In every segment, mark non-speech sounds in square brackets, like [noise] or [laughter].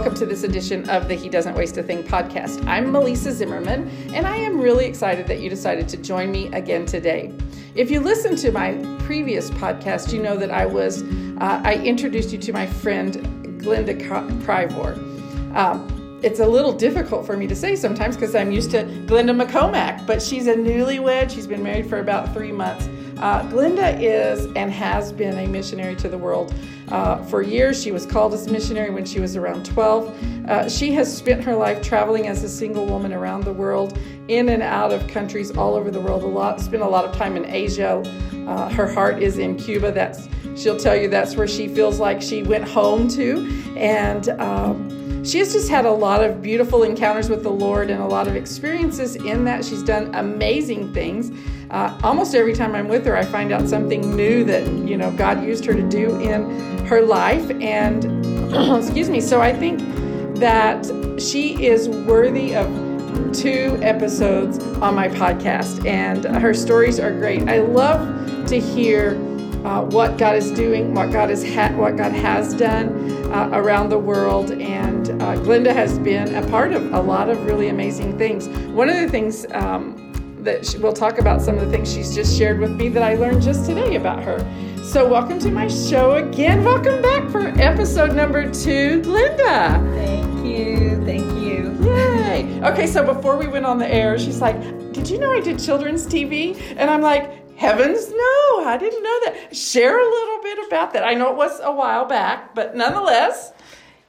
Welcome to this edition of the He Doesn't Waste a Thing podcast. I'm Melissa Zimmerman, and I am really excited that you decided to join me again today. If you listened to my previous podcast, you know that I was uh, I introduced you to my friend Glenda Crivor. Um, it's a little difficult for me to say sometimes because I'm used to Glenda McComack, but she's a newlywed. She's been married for about three months. Uh, Glenda is and has been a missionary to the world uh, for years. She was called as a missionary when she was around 12. Uh, she has spent her life traveling as a single woman around the world, in and out of countries all over the world. A lot, spent a lot of time in Asia. Uh, her heart is in Cuba. That's she'll tell you that's where she feels like she went home to, and. Um, she has just had a lot of beautiful encounters with the Lord and a lot of experiences in that. She's done amazing things. Uh, almost every time I'm with her, I find out something new that you know God used her to do in her life. And [clears throat] excuse me. So I think that she is worthy of two episodes on my podcast, and her stories are great. I love to hear uh, what God is doing, what God is ha- what God has done uh, around the world, and uh, Glenda has been a part of a lot of really amazing things. One of the things. Um, that she, we'll talk about some of the things she's just shared with me that I learned just today about her. So, welcome to my show again. Welcome back for episode number two, Glenda. Thank you. Thank you. Yay. Okay, so before we went on the air, she's like, Did you know I did children's TV? And I'm like, Heavens, no, I didn't know that. Share a little bit about that. I know it was a while back, but nonetheless,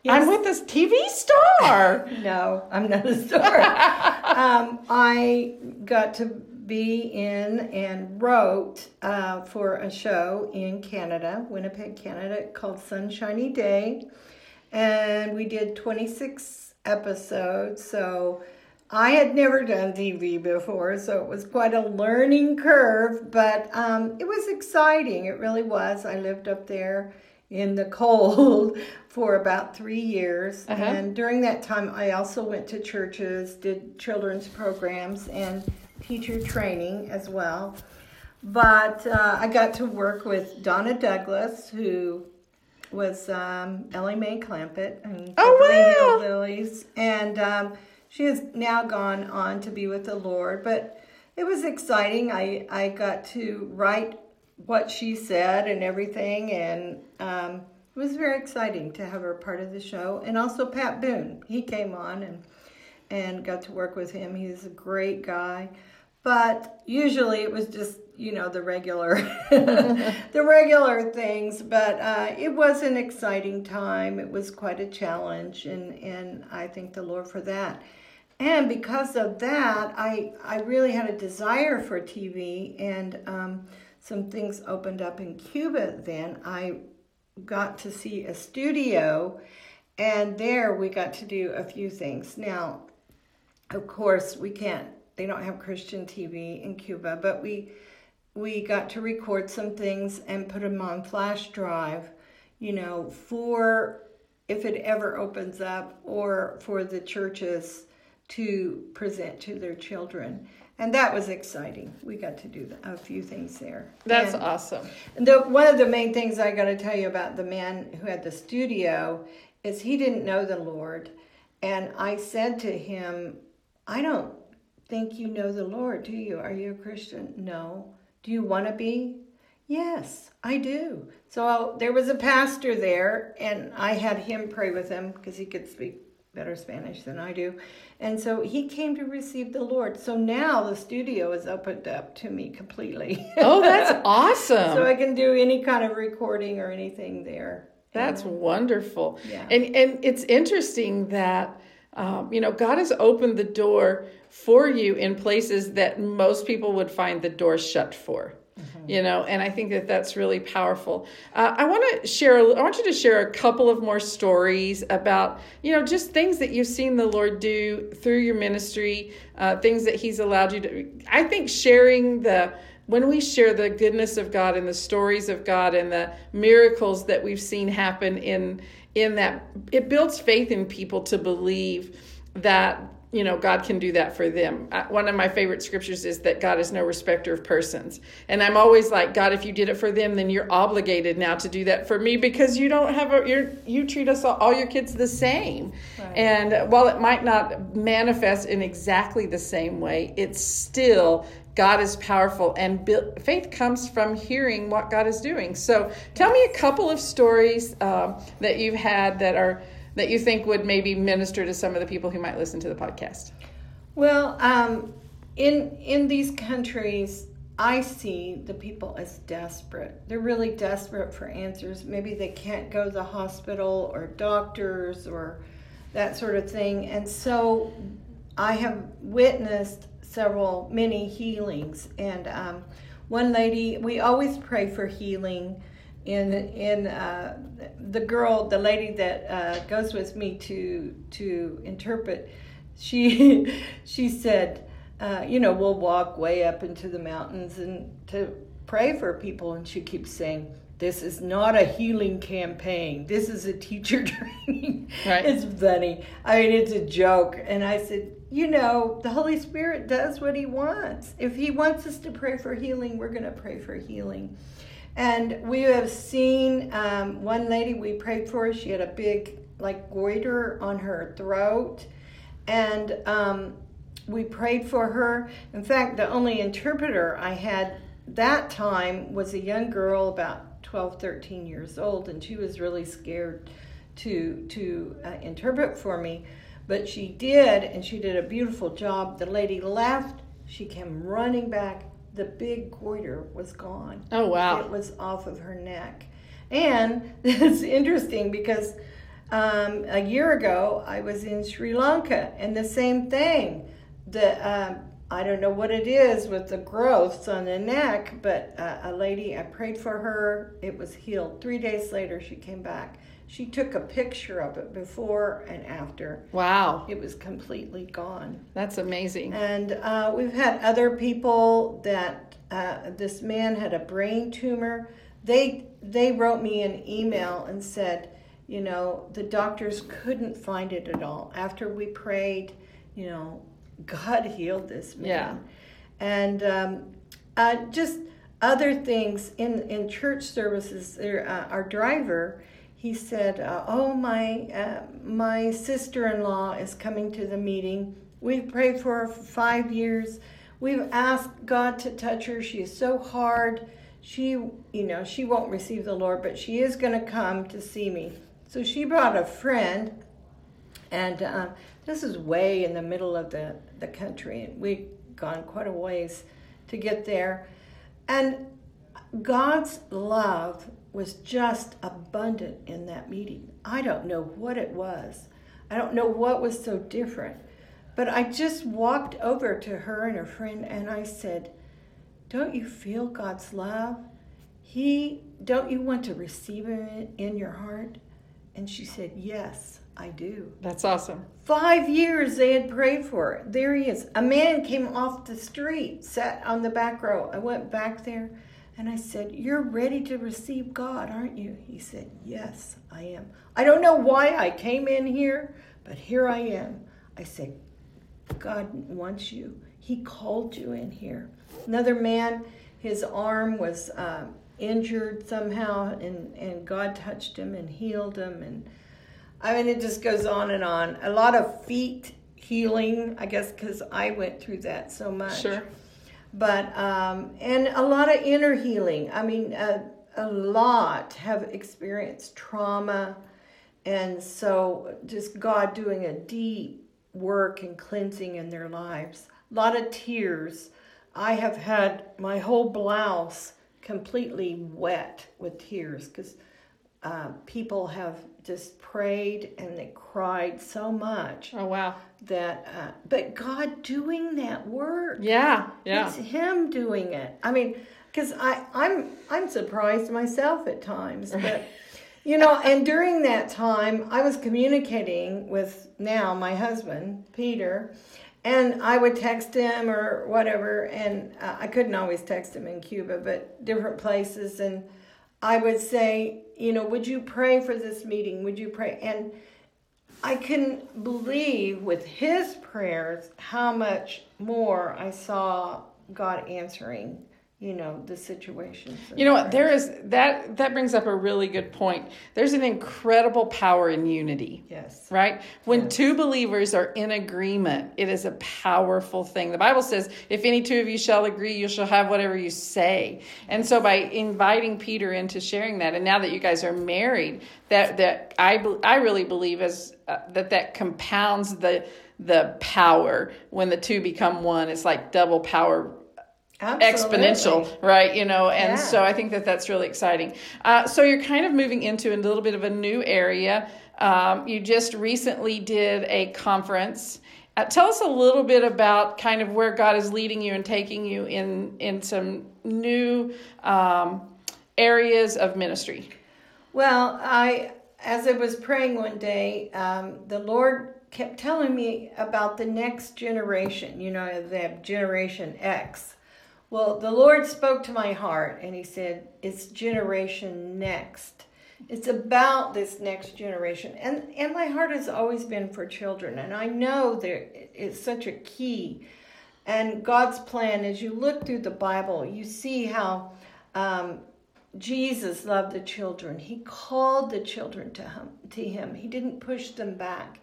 Yes. I'm with this TV star. [laughs] no, I'm not a star. um, I got to be in and wrote uh, for a show in Canada, Winnipeg, Canada, called Sunshiny Day. And we did 26 episodes. So I had never done TV before, so it was quite a learning curve, but um, it was exciting. It really was. I lived up there in the cold [laughs] for about three years. Uh-huh. And during that time, I also went to churches, did children's programs, and teacher training as well. But uh, I got to work with Donna Douglas, who was um, Ellie Mae Clampett and oh, wow. Lilies. And um, she has now gone on to be with the Lord. But it was exciting. I, I got to write what she said and everything, and um, it was very exciting to have her part of the show. And also Pat Boone, he came on and and got to work with him. He's a great guy, but usually it was just you know the regular [laughs] the regular things. But uh, it was an exciting time. It was quite a challenge, and and I thank the Lord for that. And because of that, I I really had a desire for TV and. Um, some things opened up in Cuba then, I got to see a studio, and there we got to do a few things. Now, of course, we can't, they don't have Christian TV in Cuba, but we we got to record some things and put them on flash drive, you know, for if it ever opens up or for the churches to present to their children and that was exciting. We got to do a few things there. That's and awesome. The one of the main things I got to tell you about the man who had the studio is he didn't know the Lord, and I said to him, "I don't think you know the Lord, do you? Are you a Christian? No. Do you want to be? Yes, I do. So there was a pastor there, and I had him pray with him because he could speak better Spanish than I do. And so he came to receive the Lord. So now the studio is opened up to me completely. Oh, [laughs] that's awesome. so I can do any kind of recording or anything there. That's wonderful. Yeah. And and it's interesting that um, you know God has opened the door for you in places that most people would find the door shut for. Mm-hmm. You know, and I think that that's really powerful. Uh, I want to share. I want you to share a couple of more stories about, you know, just things that you've seen the Lord do through your ministry, uh, things that He's allowed you to. I think sharing the when we share the goodness of God and the stories of God and the miracles that we've seen happen in in that, it builds faith in people to believe that you know, God can do that for them. One of my favorite scriptures is that God is no respecter of persons. And I'm always like, God, if you did it for them, then you're obligated now to do that for me because you don't have a, you're, you treat us all, all your kids the same. Right. And while it might not manifest in exactly the same way, it's still God is powerful, and faith comes from hearing what God is doing. So, tell me a couple of stories um, that you've had that are that you think would maybe minister to some of the people who might listen to the podcast? Well, um, in in these countries, I see the people as desperate. They're really desperate for answers. Maybe they can't go to the hospital or doctors or that sort of thing. And so I have witnessed several, many healings. And um, one lady, we always pray for healing in in uh, the girl, the lady that uh, goes with me to to interpret, she [laughs] she said, uh, you know, we'll walk way up into the mountains and to pray for people, and she keeps saying. This is not a healing campaign. This is a teacher [laughs] training. Right. It's funny. I mean, it's a joke. And I said, you know, the Holy Spirit does what He wants. If He wants us to pray for healing, we're going to pray for healing. And we have seen um, one lady we prayed for, she had a big, like, goiter on her throat. And um, we prayed for her. In fact, the only interpreter I had that time was a young girl about 12, 13 years old, and she was really scared to, to uh, interpret for me. But she did, and she did a beautiful job. The lady left, she came running back the big goiter was gone. Oh, wow. It was off of her neck. And [laughs] it's interesting because um, a year ago I was in Sri Lanka and the same thing. The um, I don't know what it is with the growths on the neck, but uh, a lady, I prayed for her. It was healed. Three days later, she came back she took a picture of it before and after. Wow. It was completely gone. That's amazing. And uh, we've had other people that uh, this man had a brain tumor. They they wrote me an email and said, you know, the doctors couldn't find it at all. After we prayed, you know, God healed this man. Yeah. And um, uh, just other things in in church services. There, uh, our driver he said, uh, "Oh, my uh, my sister-in-law is coming to the meeting. We've prayed for her for five years. We've asked God to touch her. She is so hard. She, you know, she won't receive the Lord, but she is going to come to see me." So she brought a friend, and uh, this is way in the middle of the the country, and we've gone quite a ways to get there, and God's love was just abundant in that meeting. I don't know what it was. I don't know what was so different. But I just walked over to her and her friend and I said, Don't you feel God's love? He, don't you want to receive Him in your heart? And she said, Yes, I do. That's awesome. Five years they had prayed for it. There he is. A man came off the street, sat on the back row. I went back there and I said, You're ready to receive God, aren't you? He said, Yes, I am. I don't know why I came in here, but here I am. I said, God wants you. He called you in here. Another man, his arm was uh, injured somehow, and, and God touched him and healed him. And I mean, it just goes on and on. A lot of feet healing, I guess, because I went through that so much. Sure but um, and a lot of inner healing. I mean, a, a lot have experienced trauma, and so just God doing a deep work and cleansing in their lives. A lot of tears. I have had my whole blouse completely wet with tears because uh, people have just prayed and they cried so much. Oh wow! That, uh, but God doing that work. Yeah, yeah. It's Him doing it. I mean, because I I'm I'm surprised myself at times, [laughs] but. You know, and during that time, I was communicating with now my husband, Peter, and I would text him or whatever, and uh, I couldn't always text him in Cuba, but different places. And I would say, you know, would you pray for this meeting? Would you pray? And I can believe with his prayers how much more I saw God answering you know the situations you know what? there is that that brings up a really good point. There's an incredible power in unity yes. right? When yes. two believers are in agreement it is a powerful thing. The bible says if any two of you shall agree you shall have whatever you say. And so by inviting peter into sharing that and now that you guys are married that that i i really believe as uh, that that compounds the the power. When the two become one it's like double power Absolutely. exponential, right? You know, and Yeah. so I think that that's really exciting. Uh, so you're kind of moving into a little bit of a new area. Um, you just recently did a conference. Uh, tell us a little bit about kind of where God is leading you and taking you in in some new um, areas of ministry. Well, I, as I was praying one day, um, the Lord kept telling me about the next generation. You know, the Generation X. Well, the Lord spoke to my heart and He said, It's Generation Next. It's about this next generation. And, and my heart has always been for children. And I know there is such a key. And God's plan, as you look through the Bible, you see how um, Jesus loved the children. He called the children to him, to him. He didn't push them back.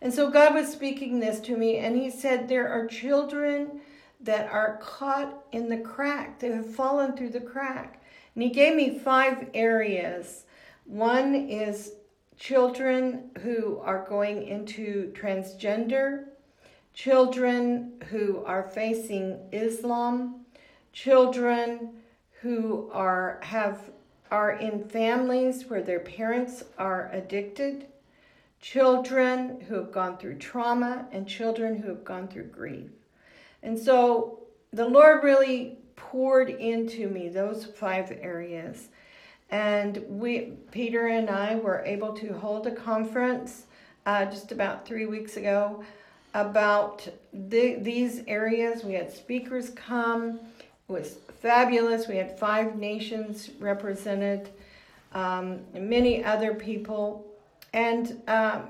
And so God was speaking this to me, and He said, There are children that are caught in the crack, they have fallen through the crack. And He gave me five areas. One is children who are going into transgender, children who are facing Islam, children who are have are in families where their parents are addicted, children who have gone through trauma, and children who have gone through grief. And so the Lord really poured into me those five areas. And we, Peter and I, were able to hold a conference uh, just about three weeks ago about the, these areas. We had speakers come. It was fabulous. We had five nations represented, um, many other people. And um,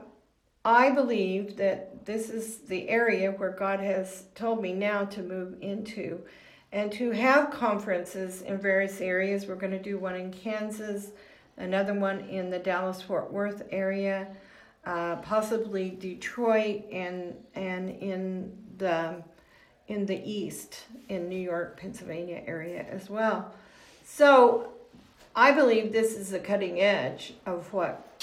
I believe that this is the area where God has told me now to move into and to have conferences in various areas. We're going to do one in Kansas, another one in the Dallas Fort Worth area, uh, possibly Detroit, and and in the in the east in New York, Pennsylvania area as well. So I believe this is the cutting edge of what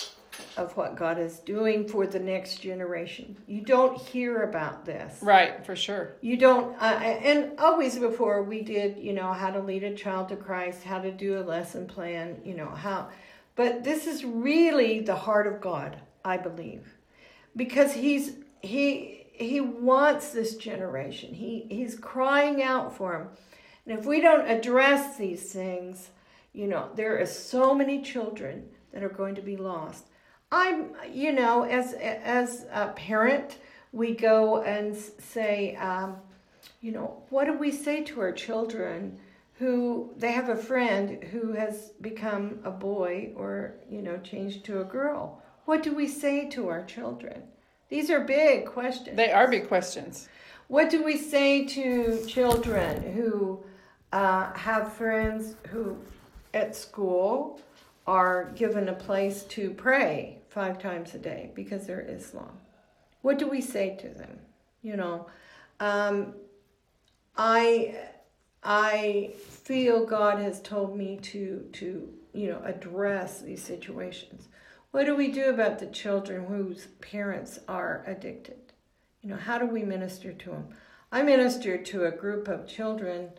of what God is doing for the next generation. You don't hear about this. Right, for sure. You don't, uh, and always before we did, you know, how to lead a child to Christ, how to do a lesson plan, you know, how. But this is really the heart of God, I believe, because He's He He wants this generation. He He's crying out for them, and if we don't address these things, you know, there are so many children that are going to be lost. I'm, you know, as as a parent, we go and say, um, you know, what do we say to our children who they have a friend who has become a boy or you know changed to a girl? What do we say to our children? These are big questions. They are big questions. What do we say to children who uh, have friends who at school are given a place to pray five times a day because they're Islam. What do we say to them? You know, um, I I feel God has told me to to you know address these situations. What do we do about the children whose parents are addicted? You know, how do we minister to them? I ministered to a group of children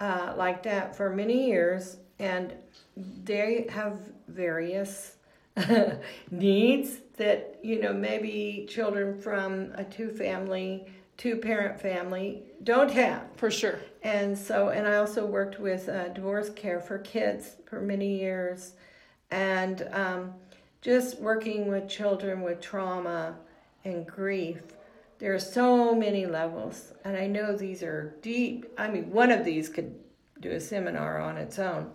uh, like that for many years, and they have various [laughs] needs that you know maybe children from a two family two parent family don't have. For sure. and so and i also worked with uh, divorce care for kids for many years. And um, just working with children with trauma and grief there are so many levels. And i know these are deep i mean one of these could do a seminar on its own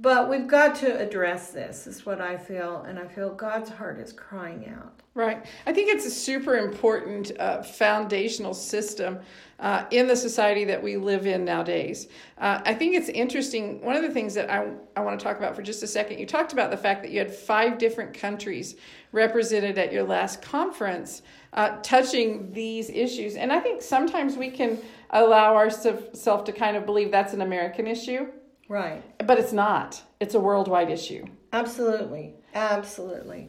But we've got to address this, is what I feel, and I feel God's heart is crying out. Right. I think it's a super important uh, foundational system uh, in the society that we live in nowadays. Uh, I think it's interesting. One of the things that I, I want to talk about for just a second, you talked about the fact that you had five different countries represented at your last conference uh, touching these issues. And I think sometimes we can allow ourselves to kind of believe that's an American issue. Right. But it's not. It's a worldwide issue. Absolutely. Absolutely.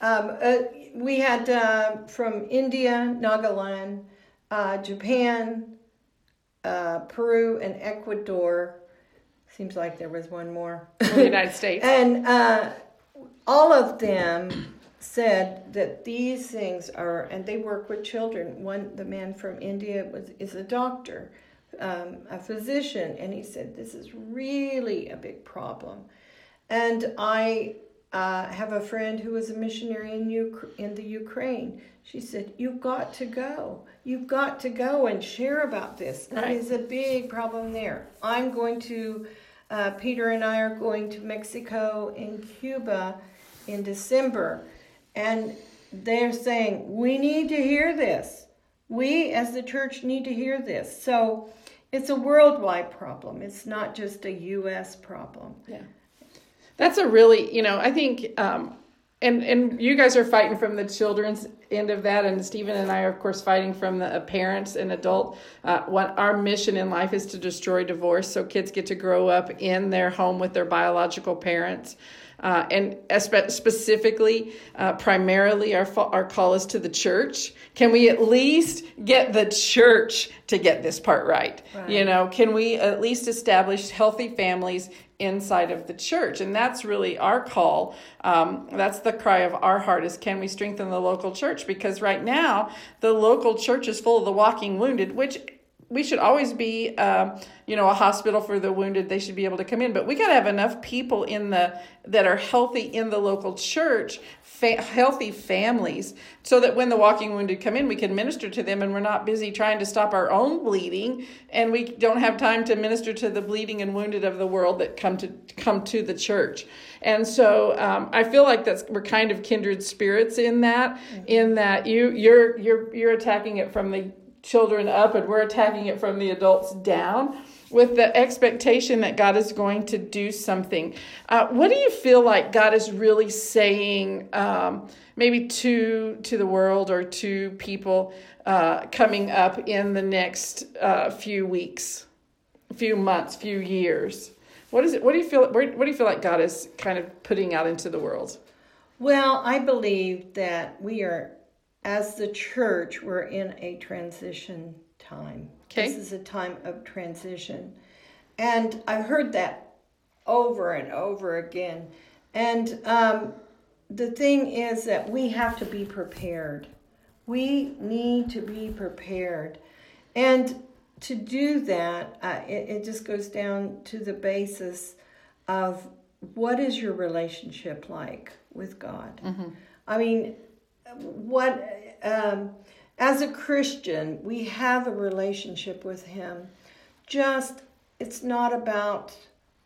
Um, uh, we had uh, from India, Nagaland, uh, Japan, uh, Peru, and Ecuador. Seems like there was one more. the United [laughs] States. and uh, all of them said that these things are, and they work with children. One, the man from India was is a doctor, um, a physician, and he said this is really a big problem. And I uh, have a friend who was a missionary in, in the Ukraine. She said, You've got to go. You've got to go and share about this. That Right. is a big problem there. I'm going to, uh, Peter and I are going to Mexico and Cuba in December. And they're saying, We need to hear this. We as the church need to hear this. So it's a worldwide problem, it's not just a U.S. problem. Yeah. That's a really, you know, I think, um, and and you guys are fighting from the children's end of that, and Stephen and I are, of course, fighting from the uh, parents and adult. Uh, what our mission in life is to destroy divorce, so kids get to grow up in their home with their biological parents. Uh, and specifically, uh, primarily, our our call is to the church. Can we at least get the church to get this part right? Right. You know, can we at least establish healthy families inside of the church? And that's really our call. Um, that's the cry of our heart: is can we strengthen the local church? Because right now, the local church is full of the walking wounded, which we should always be um, you know a hospital for the wounded. They should be able to come in. But we got to have enough people in the that are healthy in the local church fa- healthy families so that when the walking wounded come in we can minister to them and we're not busy trying to stop our own bleeding. And we don't have time to minister to the bleeding and wounded of the world that come to come to the church. And so um, i feel like that's we're kind of kindred spirits in that in that you you're you're you're attacking it from the children up and we're attacking it from the adults down with the expectation that God is going to do something. Uh, what do you feel like God is really saying, um, maybe to to the world or to people uh, coming up in the next uh, few weeks, few months, few years? What is it? What do you feel? What do you feel like God is kind of putting out into the world? Well, I believe that we are, as the church, we're in a transition time. Okay. This is a time of transition. And I've heard that over and over again. And um, the thing is that we have to be prepared. We need to be prepared. And to do that, uh, it, it just goes down to the basis of what is your relationship like with God? I mean, what, um, as a Christian, we have a relationship with Him. Just, it's not about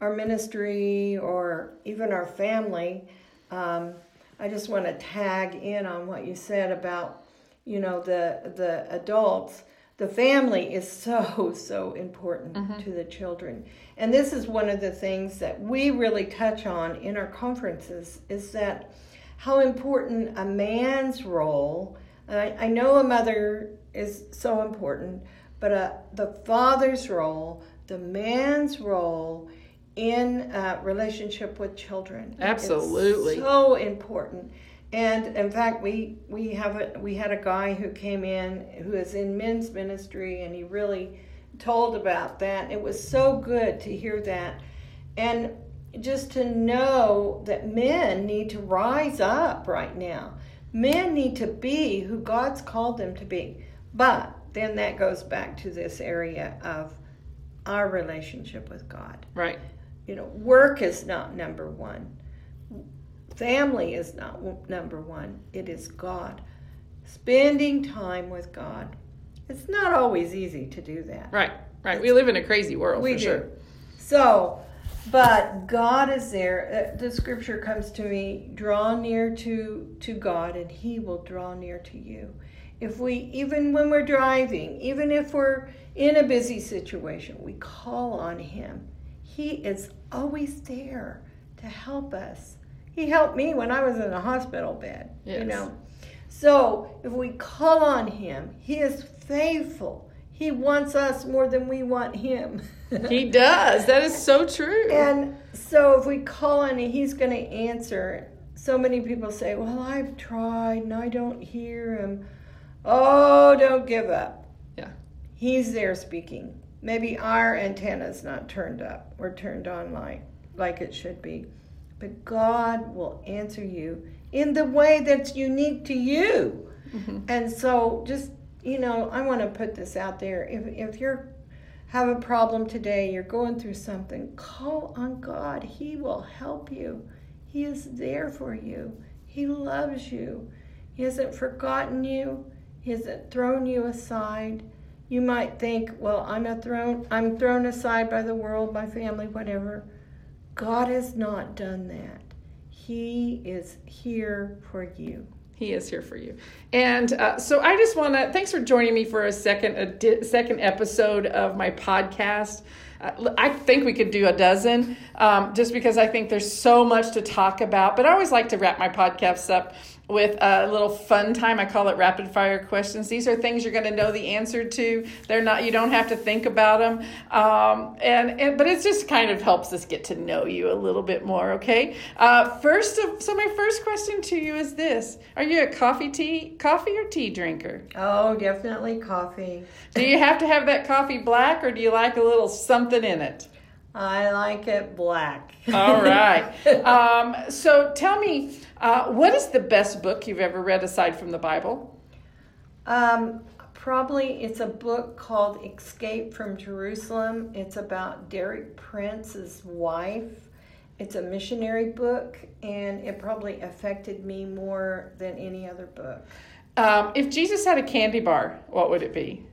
our ministry or even our family. Um, I just want to tag in on what you said about, you know, the the adults. The family is so [laughs] so important to the children, and this is one of the things that we really touch on in our conferences. Is that how important a man's role. I, I know a mother is so important, but uh, the father's role, the man's role in uh, relationship with children. is Absolutely. so important. And in fact, we we have a we had a guy who came in who is in men's ministry, and he really told about that. It was so good to hear that, and just to know that men need to rise up right now. Men need to be who God's called them to be. But then that goes back to this area of our relationship with God. Right. You know, work is not number one. Family is not number one. It is God. Spending time with God. It's not always easy to do that. Right. Right. We live in a crazy world We for do. sure. So, But God is there. Uh, the scripture comes to me, draw near to to God and he will draw near to you. If we even when we're driving, even if we're in a busy situation, we call on him. He is always there to help us. He helped me when I was in a hospital bed, Yes. you know. So, if we call on him, he is faithful. He wants us more than we want him. He does. That is so true. And so if we call on him, he's going to answer. So many people say, Well, I've tried and I don't hear him. Oh, don't give up. Yeah. He's there speaking. Maybe our antenna's not turned up or turned on like, like it should be. But God will answer you in the way that's unique to you. Mm-hmm. And so just, you know, I want to put this out there. If, if you're have a problem today, you're going through something, call on God. He will help you. He is there for you. He loves you. He hasn't forgotten you. He hasn't thrown you aside. You might think, well, I'm a thrown I'm thrown aside by the world, my family, whatever. God has not done that. He is here for you. He is here for you. And uh, so I just want to thanks for joining me for a second a di- second episode of my podcast. Uh, I think we could do a dozen um, just because I think there's so much to talk about. But I always like to wrap my podcasts up with a little fun time. I call it rapid fire questions. These are things you're going to know the answer to. They're not. You don't have to think about them. Um, and, and but it just kind of helps us get to know you a little bit more. Okay. Uh, first of so my first question to you is this: Are you a coffee tea coffee or tea drinker? Oh, definitely coffee. Do you have to have that coffee black, or do you like a little something in it? I like it black. All [laughs] right. Um, so tell me, uh, what is the best book you've ever read aside from the Bible? Um, probably it's a book called Escape from Jerusalem. It's about Derek Prince's wife. It's a missionary book, and it probably affected me more than any other book. Um, if Jesus had a candy bar, what would it be?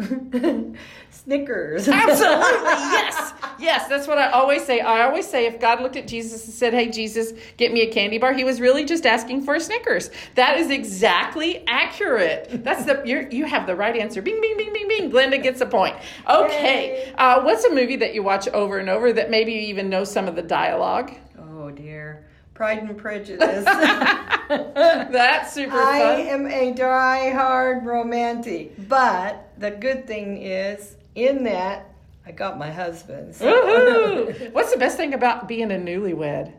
[laughs] Snickers. [laughs] Absolutely, yes. Yes, that's what I always say. I always say if God looked at Jesus and said, Hey, Jesus, get me a candy bar, he was really just asking for a Snickers. That is exactly accurate. That's the, you're, you have the right answer. Bing, bing, bing, bing, bing. Glenda gets a point. Okay. Uh, what's a movie that you watch over and over that maybe you even know some of the dialogue? oh dear. Pride and Prejudice. [laughs] That's super I am a die-hard romantic, but the good thing is, in that, I got my husband. so- Woohoo! [laughs] What's the best thing about being a newlywed?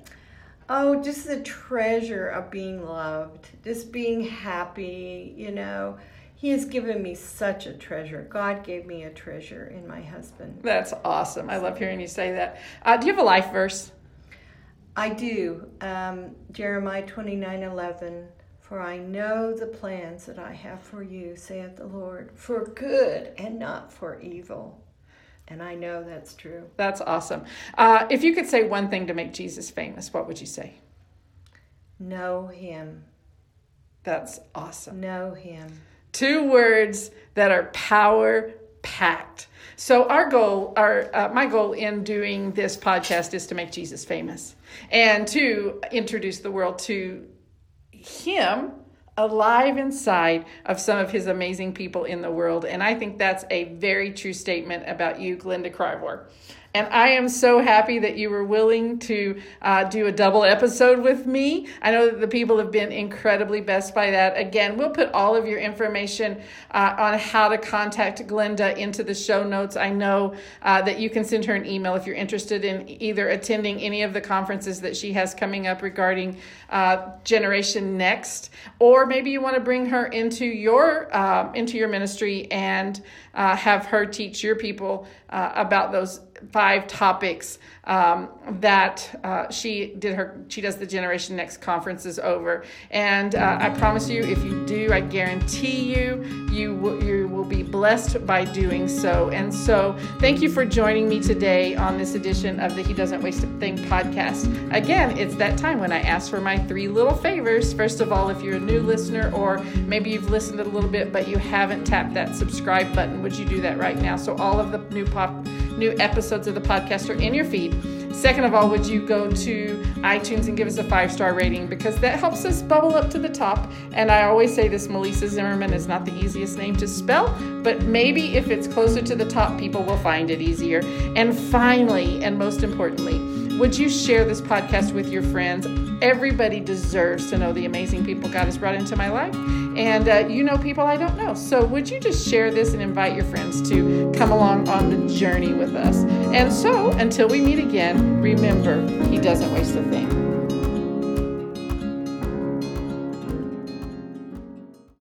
Oh, just the treasure of being loved, just being happy, you know. He has given me such a treasure. God gave me a treasure in my husband. That's awesome. I love hearing you say that. Uh, do you have a life verse? I do. Um, Jeremiah twenty nine eleven. For I know the plans that I have for you, saith the Lord, for good and not for evil. And I know that's true. That's awesome. Uh, if you could say one thing to make Jesus famous, what would you say? Know him. That's awesome. Know him. Two words that are power packed. So our goal, our uh, my goal in doing this podcast is to make Jesus famous and to introduce the world to him alive inside of some of his amazing people in the world. And I think that's a very true statement about you, Glenda Crivor. And I am so happy that you were willing to uh, do a double episode with me. I know that the people have been incredibly blessed by that. Again, we'll put all of your information uh, on how to contact Glenda into the show notes. I know uh, that you can send her an email if you're interested in either attending any of the conferences that she has coming up regarding uh, Generation Next, or maybe you want to bring her into your um, into your ministry and uh, have her teach your people uh, about those five topics um, that uh, she did her she does the generation next conferences over. And uh, i promise you if you do i guarantee you you will, you will be blessed by doing so. And so thank you for joining me today on this edition of the he doesn't waste a thing podcast. Again it's that time when i ask for my three little favors. First of all if you're a new listener or maybe you've listened a little bit but you haven't tapped that subscribe button would you do that right now? So all of the new pop new episodes of the podcast are in your feed. Second of all, would you go to iTunes and give us a five star rating because that helps us bubble up to the top. And I always say this Melissa Zimmerman is not the easiest name to spell, but maybe if it's closer to the top, people will find it easier. And finally, and most importantly, would you share this podcast with your friends? Everybody deserves to know the amazing people God has brought into my life. And uh, you know people I don't know. So would you just share this and invite your friends to come along on the journey with us? And so until we meet again, remember, He doesn't waste a thing.